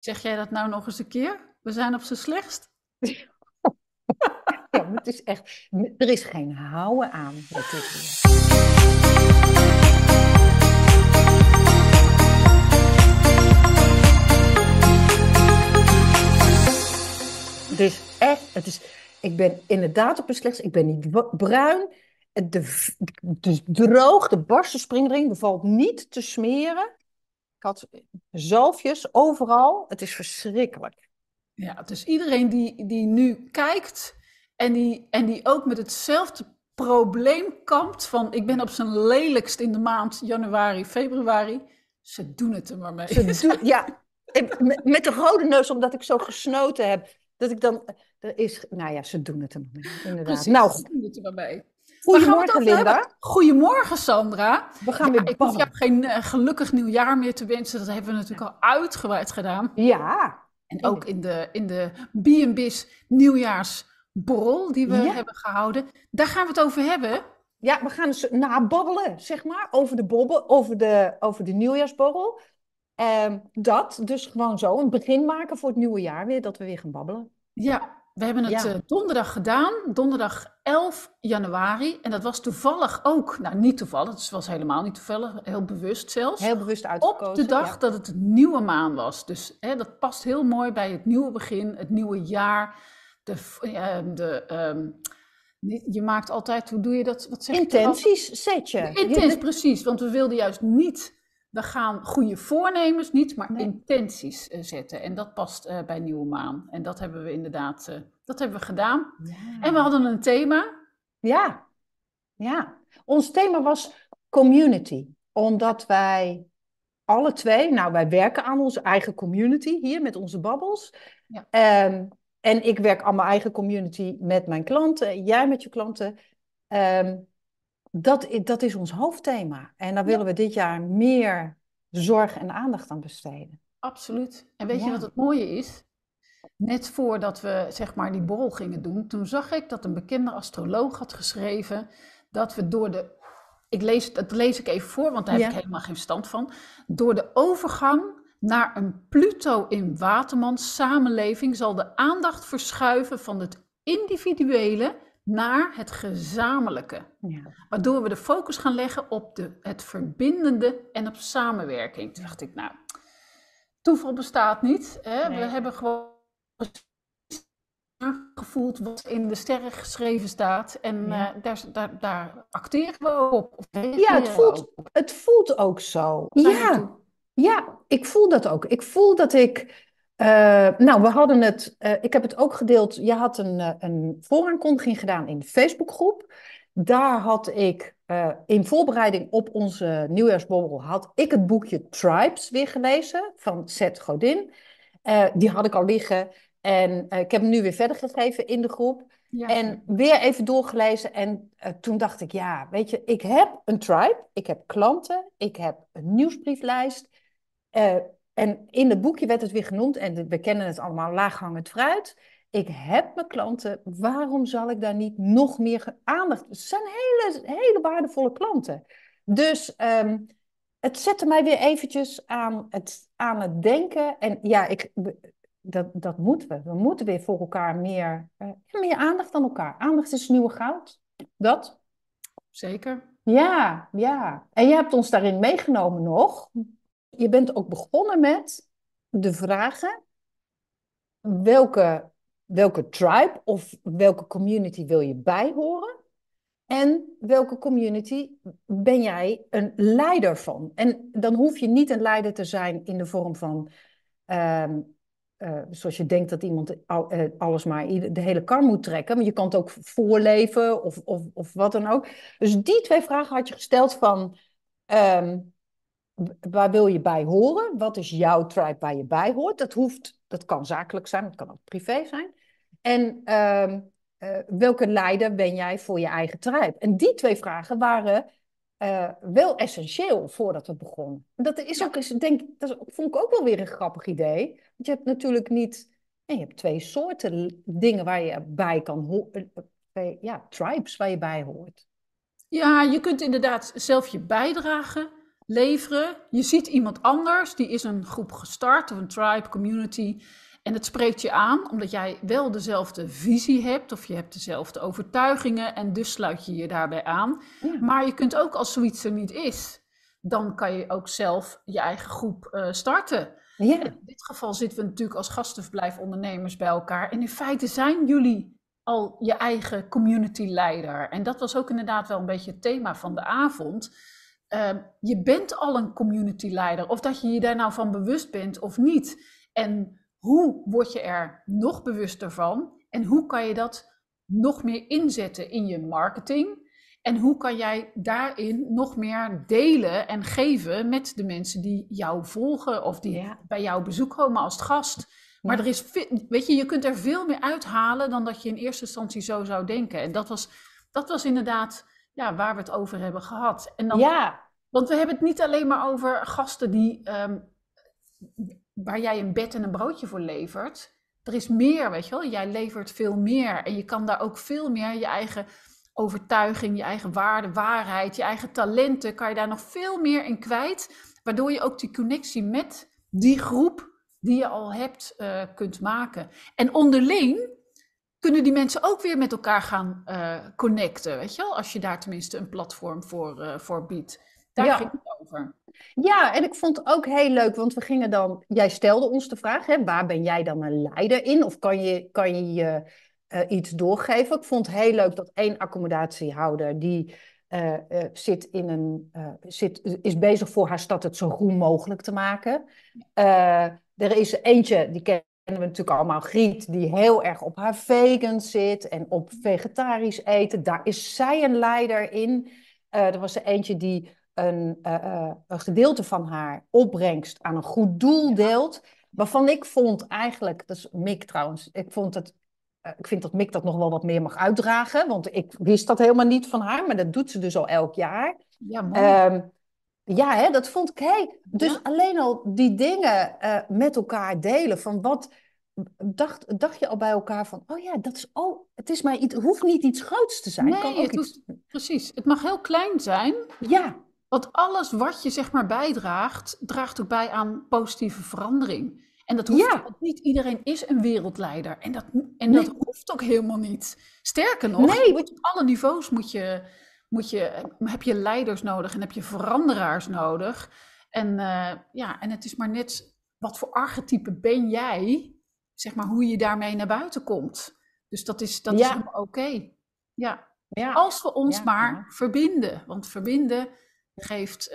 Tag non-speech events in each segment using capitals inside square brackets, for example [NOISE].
Zeg jij dat nou nog eens een keer? We zijn op z'n slechtst. [LAUGHS] Ja, het is echt, er is geen houden aan is echt, het is, ik ben inderdaad op een slechts, ik ben niet bruin. De, de droog, de barsten niet te smeren. Ik had zalfjes overal. Het is verschrikkelijk. Ja, dus iedereen die, die nu kijkt en die, en die ook met hetzelfde probleem kampt van ik ben op zijn lelijkst in de maand januari, februari, ze doen het er maar mee. Ze doen- ja, met, met de rode neus, omdat ik zo gesnoten heb. Dat ik dan, er is, nou ja, ze doen het er maar mee, inderdaad. Precies, Nou, ze doen het er maar mee. Goedemorgen? Linda. Goedemorgen Sandra. We gaan Ja, weer ik hoef jou geen eh, gelukkig nieuwjaar meer te wensen. Dat hebben we natuurlijk al uitgebreid gedaan. Ja, En ook in de, in de B&Biz nieuwjaarsborrel die we Ja. hebben gehouden. Daar gaan we het over hebben. ja, we gaan eens nababbelen, zeg maar, over de bobbel, over de, over de nieuwjaarsborrel. Ehm, dat, dus gewoon zo, een begin maken voor het nieuwe jaar weer, dat we weer gaan babbelen. Ja, we hebben het Ja. eh, donderdag gedaan. Donderdag 11 januari. En dat was toevallig ook, nou niet toevallig, het was helemaal niet toevallig, heel bewust zelfs. Heel bewust uitgekozen. op de dag ja. dat het een nieuwe maan was. Dus hè, dat past heel mooi bij het nieuwe begin, het nieuwe jaar. De, de, ehm, je maakt altijd, hoe doe je dat? Wat zeg? Intenties zet je. Je- precies. Want we wilden juist niet, we gaan goede voornemens niet, maar Nee. intenties eh, zetten. En dat past eh, bij nieuwe maan. En dat hebben we inderdaad, eh, dat hebben we gedaan. Ja. En we hadden een thema. Ja, ja. Ons thema was community. Omdat wij alle twee, nou wij werken aan onze eigen community hier met onze babbels. Ja. Ehm, en ik werk aan mijn eigen community met mijn klanten, jij met je klanten. Ehm, dat, dat is ons hoofdthema. En daar willen we dit jaar meer zorg en aandacht aan besteden. Absoluut. En weet je wat het mooie is? Net voordat we zeg maar die borrel gingen doen, toen zag ik dat een bekende astroloog had geschreven dat we door de, ik lees, dat lees ik even voor, want daar heb ik helemaal geen verstand van, door de overgang naar een Pluto in Waterman samenleving zal de aandacht verschuiven van het individuele naar het gezamenlijke. Ja. Waardoor we de focus gaan leggen op de, het verbindende en op samenwerking. Toen dacht ik, nou, toeval bestaat niet. Hè? We hebben gewoon gevoeld wat in de sterren geschreven staat. En Ja. eh, daar, daar, daar acteren we op. Ja, het voelt, ook. het voelt ook zo. Ja. Ja, ik voel dat ook. Ik voel dat ik. Eh, nou, we hadden het. eh, ik heb het ook gedeeld. Je had een, eh, een vooraankondiging gedaan in de Facebookgroep. Daar had ik. in voorbereiding op onze nieuwjaarsborrel. had ik het boekje Tribes weer gelezen. van Seth Godin. Die had ik al liggen. En ik heb hem nu weer verder gegeven in de groep. Ja. En weer even doorgelezen. En toen dacht ik, ja, weet je, ik heb een tribe, ik heb klanten, ik heb een nieuwsbrieflijst. En in het boekje werd het weer genoemd, en we kennen het allemaal, laaghangend fruit. Ik heb mijn klanten, waarom zal ik daar niet nog meer aandacht? Het zijn hele, hele waardevolle klanten. Dus ehm, het zette mij weer eventjes aan het, aan het denken. En ja, ik, dat, dat moeten we. We moeten weer voor elkaar meer, eh, meer aandacht aan elkaar. Aandacht is nieuwe goud. Dat? Zeker. Ja, ja. En je hebt ons daarin meegenomen nog. Je bent ook begonnen met de vragen: welke, welke tribe of welke community wil je bijhoren? En welke community ben jij een leider van? En dan hoef je niet een leider te zijn in de vorm van, ehm, eh, zoals je denkt dat iemand eh, alles maar de hele kar moet trekken. Maar je kan het ook voorleven of, of, of wat dan ook. Dus die twee vragen had je gesteld van, ehm, waar wil je bij horen? Wat is jouw tribe waar je bij hoort? Dat hoeft, dat kan zakelijk zijn, het kan ook privé zijn. En ehm, eh, welke leider ben jij voor je eigen tribe? En die twee vragen waren eh, wel essentieel voordat we begonnen. En Dat is ook eens, denk, dat vond ik ook wel weer een grappig idee. Want je hebt natuurlijk niet, ja, je hebt twee soorten dingen waar je bij kan horen. Ja, tribes waar je bij hoort. Ja, je kunt inderdaad zelf je bijdrage leveren. Je ziet iemand anders, die is een groep gestart of een tribe, community. En het spreekt je aan, omdat jij wel dezelfde visie hebt of je hebt dezelfde overtuigingen en dus sluit je je daarbij aan. Maar je kunt ook als zoiets er niet is, dan kan je ook zelf je eigen groep uh, starten. Ja. In dit geval zitten we natuurlijk als gastenverblijfondernemers bij elkaar. En in feite zijn jullie al je eigen community leider. En dat was ook inderdaad wel een beetje het thema van de avond. Ehm, je bent al een community leider, of dat je je daar nou van bewust bent of niet. En hoe word je er nog bewuster van? En hoe kan je dat nog meer inzetten in je marketing? En hoe kan jij daarin nog meer delen en geven met de mensen die jou volgen of die bij jou bezoek komen als gast? Maar er is, weet je, je kunt er veel meer uithalen dan dat je in eerste instantie zo zou denken. En dat was, dat was inderdaad ja, waar we het over hebben gehad. En dan, ja. Want we hebben het niet alleen maar over gasten die, ehm, waar jij een bed en een broodje voor levert. Er is meer, weet je wel. Jij levert veel meer. En je kan daar ook veel meer je eigen overtuiging, je eigen waarde, waarheid, je eigen talenten, kan je daar nog veel meer in kwijt. Waardoor je ook die connectie met die groep die je al hebt uh, kunt maken. En onderling kunnen die mensen ook weer met elkaar gaan uh, connecten, weet je wel? Als je daar tenminste een platform voor, uh, voor biedt. Daar ja. ging het over. Ja, en ik vond het ook heel leuk, want we gingen dan... Jij stelde ons de vraag, hè, waar ben jij dan een leider in? Of kan je kan je, je iets doorgeven? Ik vond het heel leuk dat één accommodatiehouder... die zit in een, zit, is bezig voor haar stad het zo groen mogelijk te maken. er is eentje, die kennen we natuurlijk allemaal, Griet, die heel erg op haar vegan zit en op vegetarisch eten. Daar is zij een leider in. er was er eentje die een, een gedeelte van haar opbrengst aan een goed doel deelt. Waarvan ik vond eigenlijk, dat is Mick trouwens, ik vond het eh, ik vind dat Mick dat nog wel wat meer mag uitdragen. Want ik wist dat helemaal niet van haar. Maar dat doet ze dus al elk jaar. Ja. Um, ja, hè, dat vond ik. Hey, dus alleen al die dingen uh, met elkaar delen. Van wat dacht, dacht je al bij elkaar van. Oh ja, dat is. Oh, het, is maar iets, hoeft niet iets groots te zijn. Nee, kan ook het iets... hoeft, precies. Het mag heel klein zijn. Ja. Want alles wat je zeg maar bijdraagt, draagt ook bij aan positieve verandering. En dat hoeft ja. niet iedereen is een wereldleider. En dat, en dat hoeft ook helemaal niet. Sterker nog, nee, op alle niveaus moet je, moet je, heb je leiders nodig en heb je veranderaars nodig. En, uh, ja, en het is maar net wat voor archetype ben jij, zeg maar, hoe je daarmee naar buiten komt. Dus dat is, dat ja. is helemaal oké. Ja. ja. Als we ons maar verbinden. Want verbinden geeft,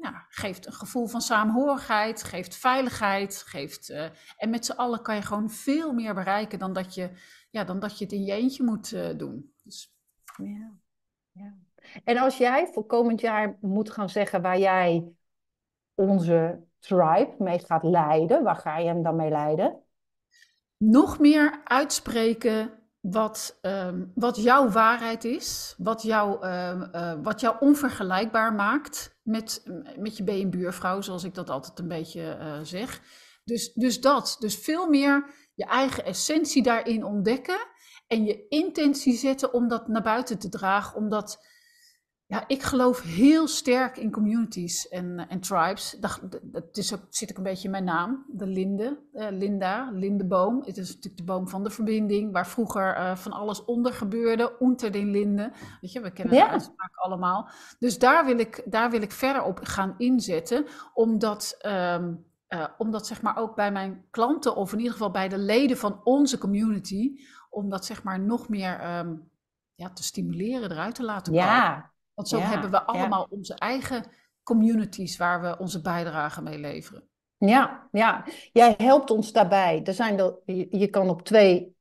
ja, geeft een gevoel van saamhorigheid, geeft veiligheid, geeft, uh, en met z'n allen kan je gewoon veel meer bereiken dan dat je, ja, dan dat je het in je eentje moet uh, doen. Dus, ja. ja. En als jij voor komend jaar moet gaan zeggen waar jij onze tribe mee gaat leiden, waar ga je hem dan mee leiden? Nog meer uitspreken wat, um, wat jouw waarheid is, wat jou, uh, uh, wat jou onvergelijkbaar maakt met, met je buurvrouw, zoals ik dat altijd een beetje uh, zeg. Dus, dus dat, dus veel meer je eigen essentie daarin ontdekken en je intentie zetten om dat naar buiten te dragen, omdat ja, ik geloof heel sterk in communities en, eh, en tribes. Dat, dat is ook, zit ook een beetje in mijn naam, de linde, uh, Linda, lindeboom. Het is natuurlijk de boom van de verbinding, waar vroeger uh, van alles onder gebeurde, unter den linden. Weet je, we kennen ja. de uitspraak allemaal. Dus daar wil, ik, daar wil ik verder op gaan inzetten, omdat, um, uh, omdat zeg maar ook bij mijn klanten, of in ieder geval bij de leden van onze community, om dat zeg maar nog meer um, ja, te stimuleren, eruit te laten komen. Ja. Want zo hebben we allemaal onze eigen communities waar we onze bijdrage mee leveren. Ja, ja, jij helpt ons daarbij. Er zijn er, je, kan op twee,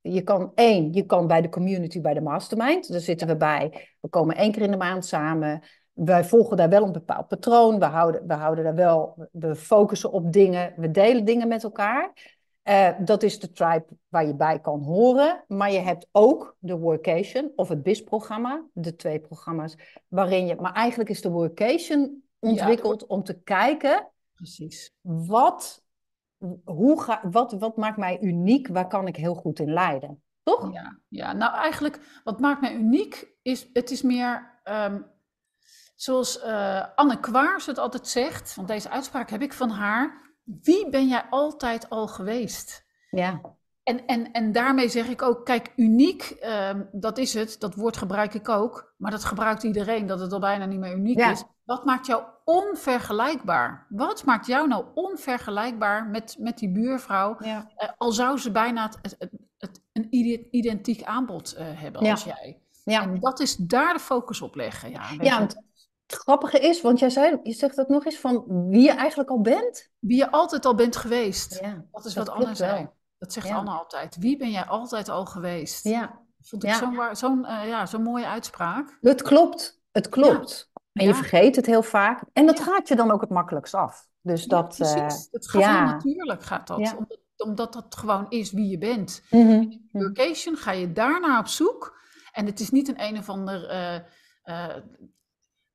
je kan één, je kan bij de community, bij de mastermind, daar zitten we bij. We komen één keer in de maand samen. Wij volgen daar wel een bepaald patroon. We houden, we houden daar wel, we focussen op dingen. We delen dingen met elkaar. Uh, dat is de tribe waar je bij kan horen. Maar je hebt ook de workation of het BIS-programma, de twee programma's, waarin je. Maar eigenlijk is de workation ontwikkeld ja, om te kijken. Precies. Wat, hoe ga, wat, wat maakt mij uniek? Waar kan ik heel goed in leiden? Toch? Ja, ja. nou eigenlijk, wat maakt mij uniek is, het is meer. Um, zoals uh, Anne Kwaars het altijd zegt, want deze uitspraak heb ik van haar. Wie ben jij altijd al geweest? Ja. En, en, en daarmee zeg ik ook, kijk, uniek, ehm, dat is het, dat woord gebruik ik ook, maar dat gebruikt iedereen, dat het al bijna niet meer uniek is. Wat maakt jou onvergelijkbaar? Wat maakt jou nou onvergelijkbaar met, met die buurvrouw, ja. uh, al zou ze bijna het, het, het, een identiek aanbod uh, hebben als jij? Ja. En dat is daar de focus op leggen. Ja, ja het grappige is, want jij zei, je zegt dat nog eens van wie je eigenlijk al bent. Wie je altijd al bent geweest. Ja, dat is wat Anne zei. Dat zegt Ja. Anne altijd. Wie ben jij altijd al geweest? Ja, Vond ik Ja. zo'n eh, ja, zo'n mooie uitspraak. het klopt. Het klopt. En je vergeet het heel vaak. En dat gaat je dan ook het makkelijkst af. Dus dat. ja, eh, precies. het gaat ja. heel natuurlijk, gaat dat. Omdat, omdat dat gewoon is wie je bent. mhm, mhm. Workation ga je daarna op zoek. En het is niet een een of ander eh,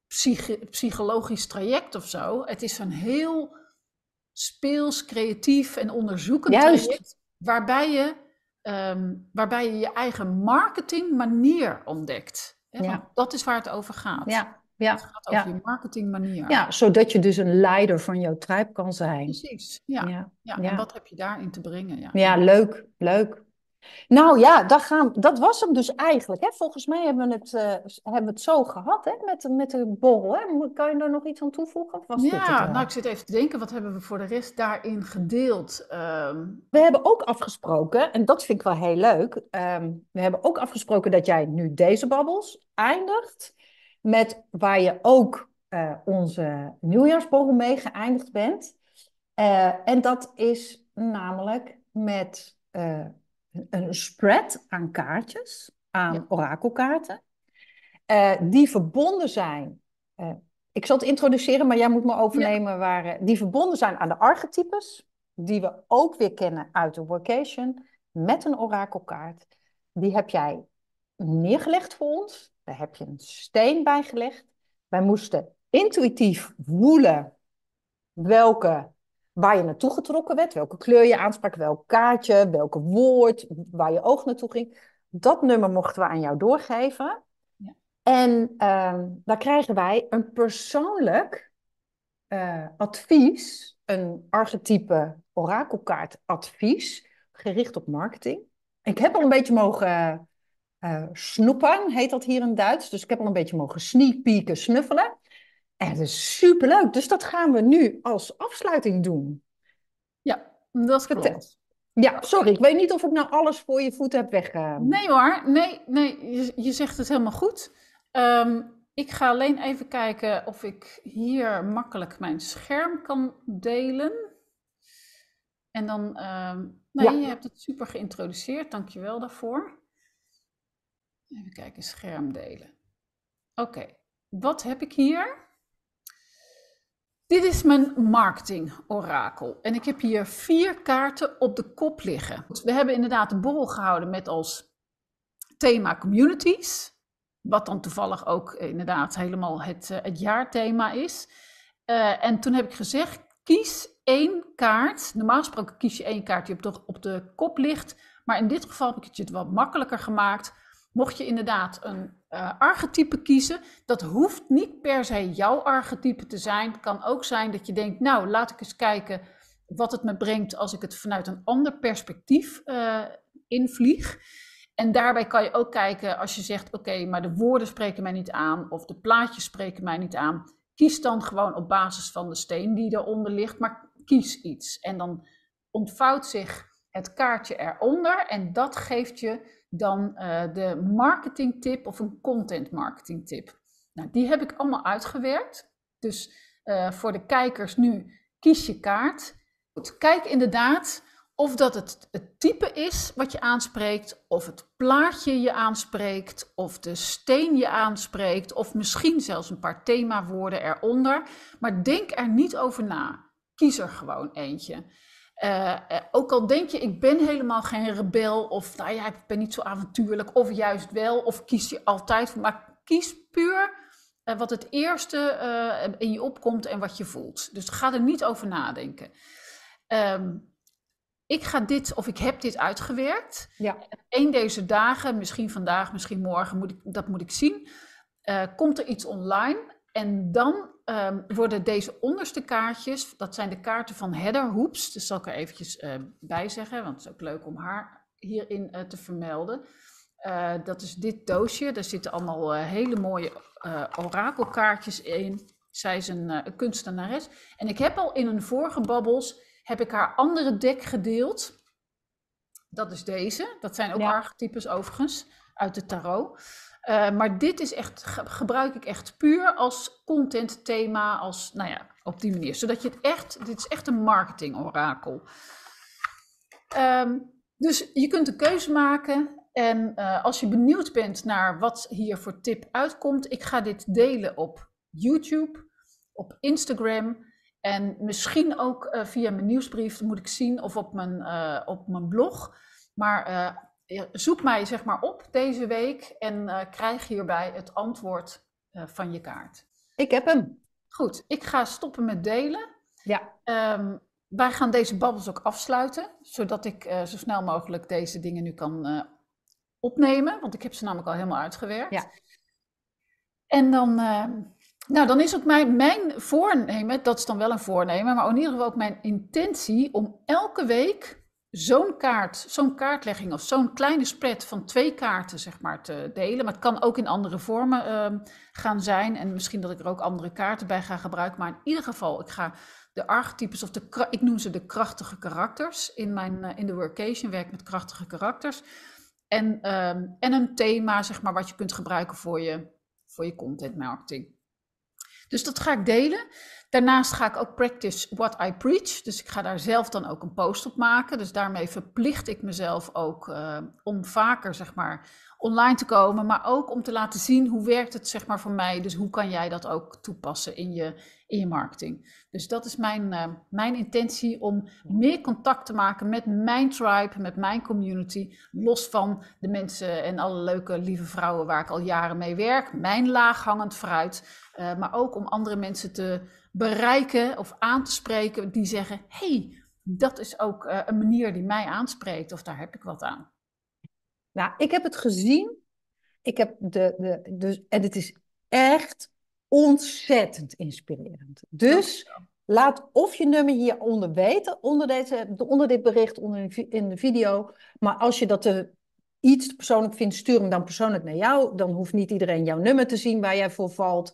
psyche- psychologisch traject of zo. Het is een heel speels, creatief en onderzoekend Juist. traject. Waarbij je, ehm, waarbij je je eigen marketingmanier ontdekt. Hè, Ja. dat is waar het over gaat. Ja, ja, Het gaat over ja. je marketingmanier. ja, zodat je dus een leider van jouw tribe kan zijn. Precies. Ja. Ja. Ja, En wat heb je daarin te brengen? Ja. Ja, leuk, leuk. Nou ja, dat, gaan, dat was hem dus eigenlijk. Hè? Volgens mij hebben we het, eh, hebben we het zo gehad hè? Met, met de borrel. Hè? Kan je daar nog iets aan toevoegen? Of was Ja, wel? nou ik zit even te denken, wat hebben we voor de rest daarin gedeeld? Ehm, We hebben ook afgesproken, en dat vind ik wel heel leuk. ehm, we hebben ook afgesproken dat jij nu deze babbels eindigt. Met waar je ook eh, onze nieuwjaarsborrel mee geëindigd bent. Eh, en dat is namelijk met eh, een- spread aan kaartjes, aan Ja. orakelkaarten. eh, die verbonden zijn. eh, ik zal het introduceren, maar jij moet me overnemen waar. eh, die verbonden zijn aan de archetypes die we ook weer kennen uit de workation, met een orakelkaart. Die heb jij neergelegd voor ons. Daar heb je een steen bij gelegd. Wij moesten intuïtief voelen welke, waar je naartoe getrokken werd, welke kleur je aansprak, welk kaartje, welke woord, waar je oog naartoe ging. Dat nummer mochten we aan jou doorgeven. Ja. En ehm, daar krijgen wij een persoonlijk eh, advies, een archetype orakelkaart advies, gericht op marketing. Ik heb al een beetje mogen eh snoepen, heet dat hier in Duits. Dus ik heb al een beetje mogen sneak peeken, snuffelen. En het is superleuk. Dus dat gaan we nu als afsluiting doen. ja, dat Vertel. klopt. Ja, sorry, ik weet niet of ik nou alles voor je voeten heb weg. eh, Nee hoor, nee, nee je, je zegt het helemaal goed. Ehm, ik ga alleen even kijken of ik hier makkelijk mijn scherm kan delen. En dan, ehm, nee, Ja. je hebt het super geïntroduceerd, dankjewel daarvoor. Even kijken, scherm delen. Oké, wat heb ik hier? Dit is mijn marketing orakel. En ik heb hier vier kaarten op de kop liggen. We hebben inderdaad een borrel gehouden met als thema communities. Wat dan toevallig ook inderdaad helemaal het, eh, het jaarthema is. Eh, en toen heb ik gezegd, kies één kaart. Normaal gesproken kies je één kaart die op de, op de kop ligt. Maar in dit geval heb ik het je wat makkelijker gemaakt. Mocht je inderdaad een eh, archetype kiezen, dat hoeft niet per se jouw archetype te zijn. Het kan ook zijn dat je denkt, nou laat ik eens kijken wat het me brengt als ik het vanuit een ander perspectief eh, invlieg. En daarbij kan je ook kijken als je zegt, oké, maar de woorden spreken mij niet aan of de plaatjes spreken mij niet aan. Kies dan gewoon op basis van de steen die eronder ligt, maar kies iets. En dan ontvouwt zich het kaartje eronder en dat geeft je dan eh, de marketing tip of een content marketing tip. Nou, die heb ik allemaal uitgewerkt. Dus eh, voor de kijkers nu, kies je kaart. Kijk inderdaad of dat het, het type is wat je aanspreekt, of het plaatje je aanspreekt, of de steen je aanspreekt, of misschien zelfs een paar themawoorden eronder. Maar denk er niet over na. Kies er gewoon eentje. Uh, ook al denk je, ik ben helemaal geen rebel, of nou ja, ik ben niet zo avontuurlijk, of juist wel, of kies je altijd voor, maar kies puur uh, wat het eerste in je opkomt en wat je voelt. Dus ga er niet over nadenken. Um, ik ga dit, of ik heb dit uitgewerkt. Ja. Eén deze dagen, misschien vandaag, misschien morgen, moet ik, dat moet ik zien. komt er iets online? En dan ehm, worden deze onderste kaartjes, dat zijn de kaarten van Heather Hoops. Dus zal ik er eventjes uh, bij zeggen, want het is ook leuk om haar hierin uh, te vermelden. Uh, dat is dit doosje. Daar zitten allemaal hele mooie orakelkaartjes in. Zij is een, kunstenares. En ik heb al in een vorige babbels, heb ik haar andere deck gedeeld. Dat is deze. Dat zijn ook ja. archetypes overigens, uit de tarot. Uh, maar dit is echt, gebruik ik echt puur als content thema, als, nou ja, op die manier. Zodat je het echt, dit is echt een marketing orakel. Um, dus je kunt een keuze maken. En uh, als je benieuwd bent naar wat hier voor tip uitkomt, ik ga dit delen op YouTube, op Instagram en misschien ook uh, via mijn nieuwsbrief, moet ik zien, of op mijn, op mijn blog. Maar zoek mij zeg maar op deze week en uh, krijg hierbij het antwoord uh, van je kaart. Ik heb hem. Goed, ik ga stoppen met delen. Ja. Um, wij gaan deze babbels ook afsluiten, zodat ik uh, zo snel mogelijk deze dingen nu kan opnemen, want ik heb ze namelijk al helemaal uitgewerkt. Ja. En dan, nou, dan is ook mijn, mijn voornemen, dat is dan wel een voornemen, maar in ieder geval ook mijn intentie om elke week zo'n kaart, zo'n kaartlegging of zo'n kleine spread van twee kaarten zeg maar te delen. Maar het kan ook in andere vormen uh, gaan zijn. En misschien dat ik er ook andere kaarten bij ga gebruiken. Maar in ieder geval, ik ga de archetypes of de, ik noem ze de krachtige karakters. In, mijn, uh, in de workation werk met krachtige karakters. En, um, en een thema zeg maar wat je kunt gebruiken voor je, voor je content marketing. Dus dat ga ik delen. Daarnaast ga ik ook practice what I preach. Dus ik ga daar zelf dan ook een post op maken. Dus daarmee verplicht ik mezelf ook uh, om vaker zeg maar online te komen, maar ook om te laten zien hoe werkt het zeg maar voor mij. Dus hoe kan jij dat ook toepassen in je, in je marketing. Dus dat is mijn, uh, mijn intentie om meer contact te maken met mijn tribe, met mijn community. Los van de mensen en alle leuke lieve vrouwen waar ik al jaren mee werk. Mijn laaghangend fruit. Uh, maar ook om andere mensen te bereiken of aan te spreken die zeggen: hey, dat is ook uh, een manier die mij aanspreekt of daar heb ik wat aan. Nou, ik heb het gezien. Ik heb de, de, dus, en het is echt ontzettend inspirerend. Dus laat of je nummer hieronder weten, onder, deze, onder dit bericht, onder in de video. Maar als je dat te, iets persoonlijk vindt, stuur hem dan persoonlijk naar jou. Dan hoeft niet iedereen jouw nummer te zien waar jij voor valt.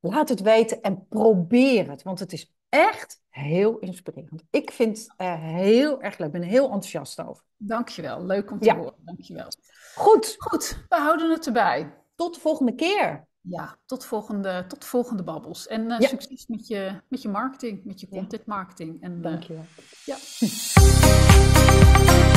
Laat het weten en probeer het, want het is echt heel inspirerend. Ik vind het uh, heel erg leuk. Ik ben heel enthousiast over. Dankjewel. Leuk om te ja. horen. Dankjewel. Goed. Goed, we houden het erbij. Tot de volgende keer. Ja, tot volgende, tot volgende babbels. En uh, ja. succes met je, met je marketing, met je content marketing. En, uh, Dankjewel. Ja. [LAUGHS]